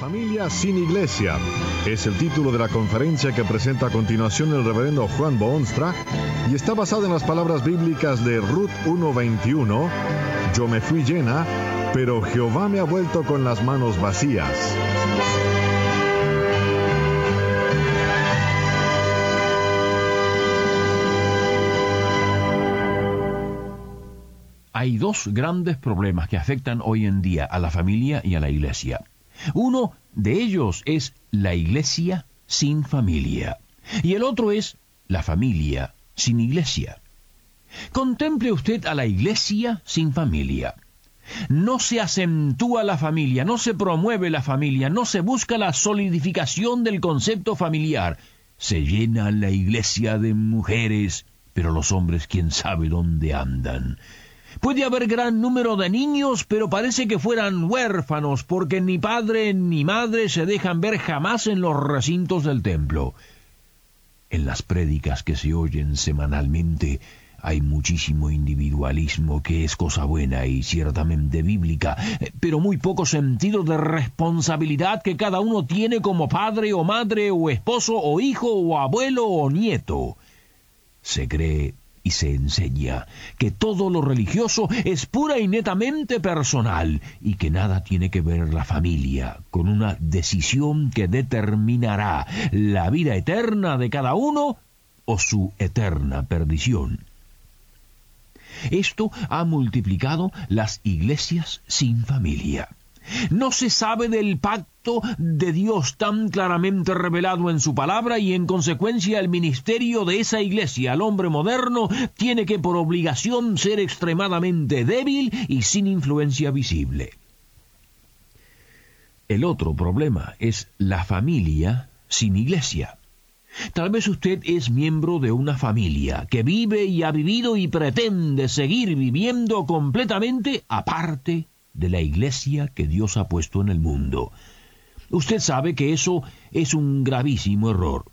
Familia sin iglesia es el título de la conferencia que presenta a continuación el reverendo Juan Boonstra y está basada en las palabras bíblicas de Ruth 1.21, Yo me fui llena, pero Jehová me ha vuelto con las manos vacías. Hay dos grandes problemas que afectan hoy en día a la familia y a la iglesia. Uno de ellos es la iglesia sin familia y el otro es la familia sin iglesia. Contemple usted a la iglesia sin familia. No se acentúa la familia, no se promueve la familia, no se busca la solidificación del concepto familiar. Se llena la iglesia de mujeres, pero los hombres quién sabe dónde andan. Puede haber gran número de niños, pero parece que fueran huérfanos, porque ni padre ni madre se dejan ver jamás en los recintos del templo. En las prédicas que se oyen semanalmente hay muchísimo individualismo que es cosa buena y ciertamente bíblica, pero muy poco sentido de responsabilidad que cada uno tiene como padre o madre o esposo o hijo o abuelo o nieto. Se cree y se enseña que todo lo religioso es pura y netamente personal y que nada tiene que ver la familia con una decisión que determinará la vida eterna de cada uno o su eterna perdición. Esto ha multiplicado las iglesias sin familia. No se sabe del pacto de Dios tan claramente revelado en su palabra y en consecuencia el ministerio de esa iglesia al hombre moderno tiene que por obligación ser extremadamente débil y sin influencia visible. El otro problema es la familia sin iglesia. Tal vez usted es miembro de una familia que vive y ha vivido y pretende seguir viviendo completamente aparte de la iglesia que Dios ha puesto en el mundo. Usted sabe que eso es un gravísimo error.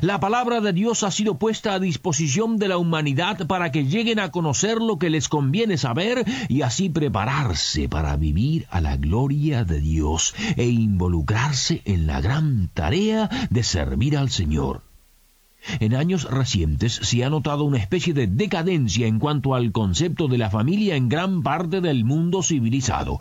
La palabra de Dios ha sido puesta a disposición de la humanidad para que lleguen a conocer lo que les conviene saber y así prepararse para vivir a la gloria de Dios e involucrarse en la gran tarea de servir al Señor. En años recientes se ha notado una especie de decadencia en cuanto al concepto de la familia en gran parte del mundo civilizado.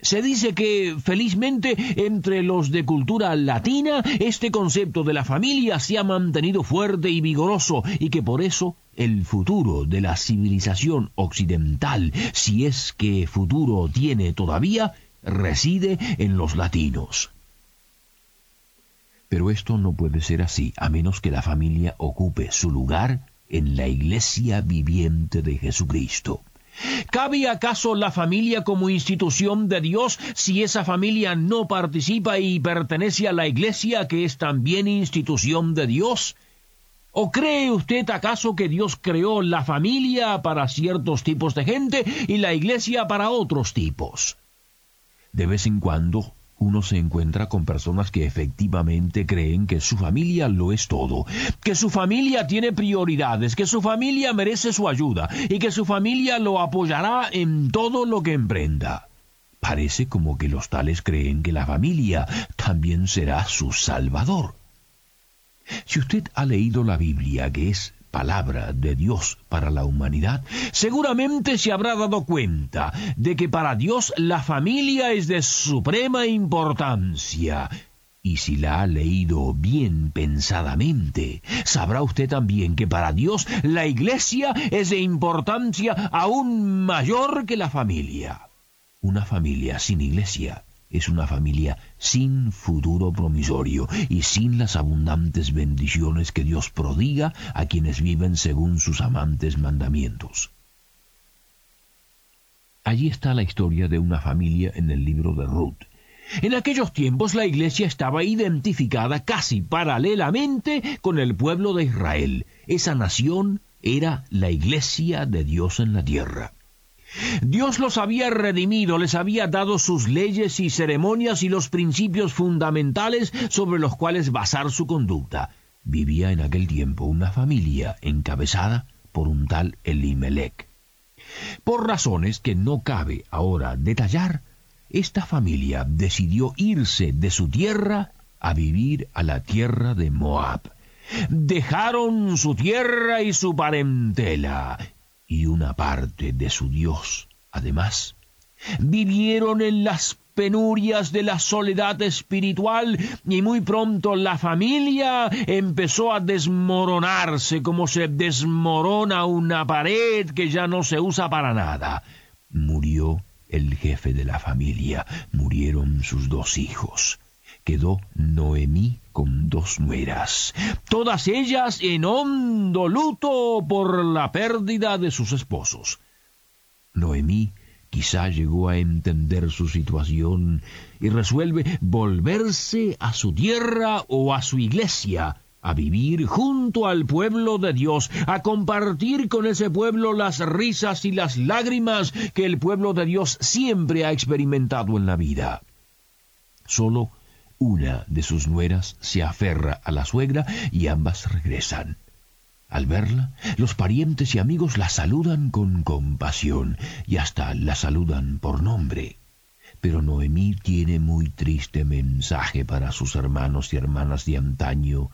Se dice que, felizmente, entre los de cultura latina, este concepto de la familia se ha mantenido fuerte y vigoroso y que por eso el futuro de la civilización occidental, si es que futuro tiene todavía, reside en los latinos. Pero esto no puede ser así, a menos que la familia ocupe su lugar en la iglesia viviente de Jesucristo. ¿Cabe acaso la familia como institución de Dios si esa familia no participa y pertenece a la iglesia que es también institución de Dios? ¿O cree usted acaso que Dios creó la familia para ciertos tipos de gente y la iglesia para otros tipos? De vez en cuando uno se encuentra con personas que efectivamente creen que su familia lo es todo, que su familia tiene prioridades, que su familia merece su ayuda y que su familia lo apoyará en todo lo que emprenda. Parece como que los tales creen que la familia también será su salvador. Si usted ha leído la Biblia, que es palabra de Dios para la humanidad, seguramente se habrá dado cuenta de que para Dios la familia es de suprema importancia. Y si la ha leído bien pensadamente, sabrá usted también que para Dios la iglesia es de importancia aún mayor que la familia. Una familia sin iglesia es una familia sin futuro promisorio y sin las abundantes bendiciones que Dios prodiga a quienes viven según sus amantes mandamientos. Allí está la historia de una familia en el libro de Ruth. En aquellos tiempos la iglesia estaba identificada casi paralelamente con el pueblo de Israel. Esa nación era la iglesia de Dios en la tierra. Dios los había redimido, les había dado sus leyes y ceremonias y los principios fundamentales sobre los cuales basar su conducta. Vivía en aquel tiempo una familia encabezada por un tal Elimelech. Por razones que no cabe ahora detallar, esta familia decidió irse de su tierra a vivir a la tierra de Moab. Dejaron su tierra y su parentela y una parte de su Dios. Además, vivieron en las penurias de la soledad espiritual y muy pronto la familia empezó a desmoronarse como se desmorona una pared que ya no se usa para nada. Murió el jefe de la familia, murieron sus dos hijos. Quedó Noemí con dos nueras, todas ellas en hondo luto por la pérdida de sus esposos. Noemí quizá llegó a entender su situación y resuelve volverse a su tierra o a su iglesia, a vivir junto al pueblo de Dios, a compartir con ese pueblo las risas y las lágrimas que el pueblo de Dios siempre ha experimentado en la vida. Solo una de sus nueras se aferra a la suegra y ambas regresan. Al verla, los parientes y amigos la saludan con compasión y hasta la saludan por nombre. Pero Noemí tiene muy triste mensaje para sus hermanos y hermanas de antaño.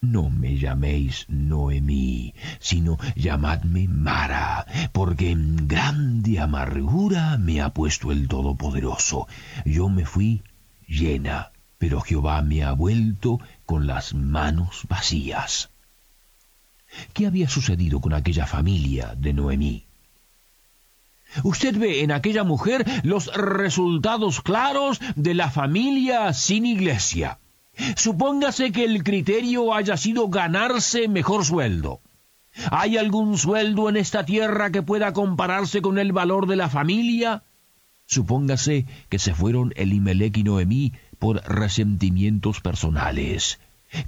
No me llaméis Noemí, sino llamadme Mara, porque en grande amargura me ha puesto el Todopoderoso. Yo me fui llena pero Jehová me ha vuelto con las manos vacías. ¿Qué había sucedido con aquella familia de Noemí? Usted ve en aquella mujer los resultados claros de la familia sin iglesia. Supóngase que el criterio haya sido ganarse mejor sueldo. ¿Hay algún sueldo en esta tierra que pueda compararse con el valor de la familia? Supóngase que se fueron Elimelech y Noemí por resentimientos personales.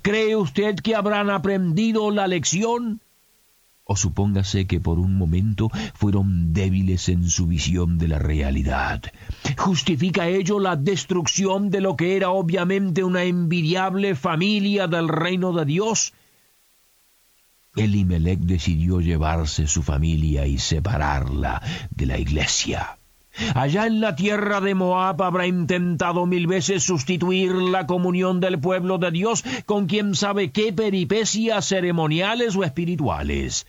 ¿Cree usted que habrán aprendido la lección? O supóngase que por un momento fueron débiles en su visión de la realidad. ¿Justifica ello la destrucción de lo que era obviamente una envidiable familia del reino de Dios? Elimelech decidió llevarse su familia y separarla de la iglesia. Allá en la tierra de Moab habrá intentado mil veces sustituir la comunión del pueblo de Dios con quien sabe qué peripecias ceremoniales o espirituales.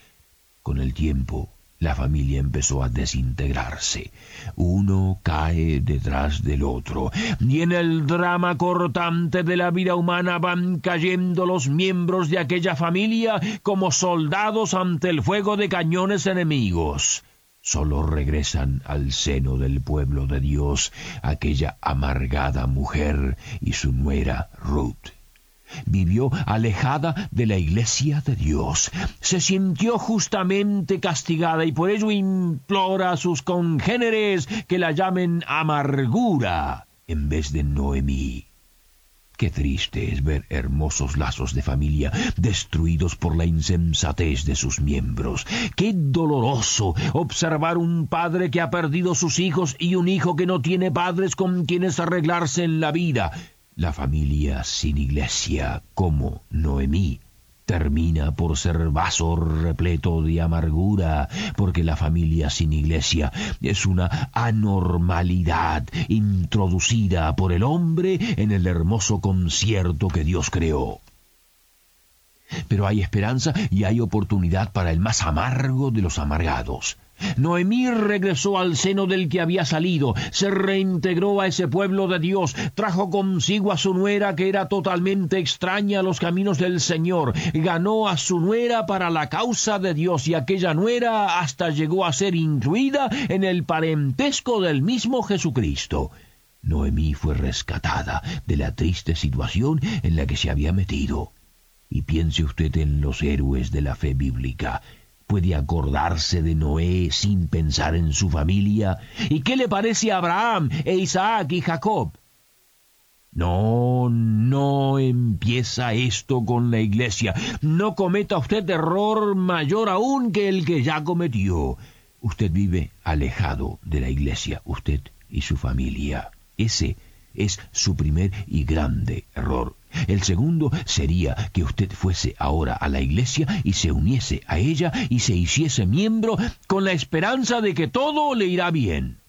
Con el tiempo, la familia empezó a desintegrarse. Uno cae detrás del otro, y en el drama cortante de la vida humana van cayendo los miembros de aquella familia como soldados ante el fuego de cañones enemigos solo regresan al seno del pueblo de Dios aquella amargada mujer y su nuera Ruth. Vivió alejada de la iglesia de Dios. Se sintió justamente castigada y por ello implora a sus congéneres que la llamen amargura en vez de Noemí. Qué triste es ver hermosos lazos de familia destruidos por la insensatez de sus miembros. Qué doloroso observar un padre que ha perdido sus hijos y un hijo que no tiene padres con quienes arreglarse en la vida. La familia sin iglesia, como Noemí, termina por ser vaso repleto de amargura, porque la familia sin iglesia es una anormalidad introducida por el hombre en el hermoso concierto que Dios creó. Pero hay esperanza y hay oportunidad para el más amargo de los amargados. Noemí regresó al seno del que había salido, se reintegró a ese pueblo de Dios, trajo consigo a su nuera que era totalmente extraña a los caminos del Señor, ganó a su nuera para la causa de Dios y aquella nuera hasta llegó a ser incluida en el parentesco del mismo Jesucristo. Noemí fue rescatada de la triste situación en la que se había metido. Y piense usted en los héroes de la fe bíblica, puede acordarse de Noé sin pensar en su familia? ¿Y qué le parece a Abraham e Isaac y Jacob? No, no empieza esto con la iglesia. No cometa usted error mayor aún que el que ya cometió. Usted vive alejado de la iglesia, usted y su familia. Ese es su primer y grande error. El segundo sería que usted fuese ahora a la iglesia y se uniese a ella y se hiciese miembro con la esperanza de que todo le irá bien.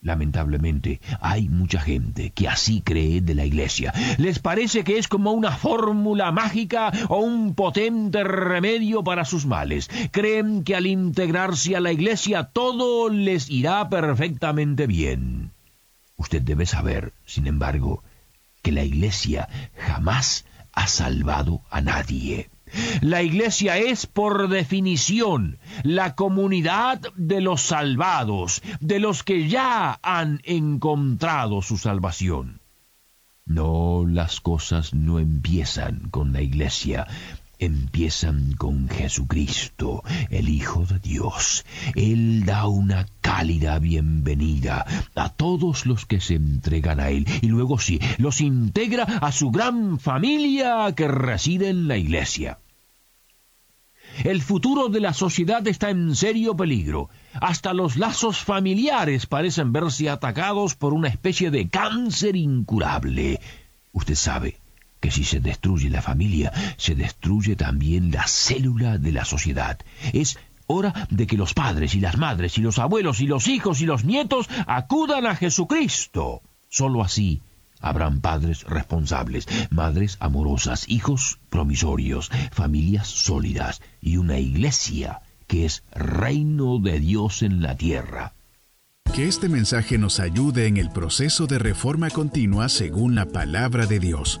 Lamentablemente, hay mucha gente que así cree de la iglesia. Les parece que es como una fórmula mágica o un potente remedio para sus males. Creen que al integrarse a la iglesia todo les irá perfectamente bien. Usted debe saber, sin embargo, que la iglesia jamás ha salvado a nadie. La iglesia es, por definición, la comunidad de los salvados, de los que ya han encontrado su salvación. No, las cosas no empiezan con la iglesia, empiezan con Jesucristo, el Hijo de Dios. Él da una cálida bienvenida a todos los que se entregan a Él y luego sí, los integra a su gran familia que reside en la iglesia. El futuro de la sociedad está en serio peligro. Hasta los lazos familiares parecen verse atacados por una especie de cáncer incurable. Usted sabe, que si se destruye la familia, se destruye también la célula de la sociedad. Es hora de que los padres y las madres y los abuelos y los hijos y los nietos acudan a Jesucristo. Solo así habrán padres responsables, madres amorosas, hijos promisorios, familias sólidas y una iglesia que es reino de Dios en la tierra. Que este mensaje nos ayude en el proceso de reforma continua según la palabra de Dios.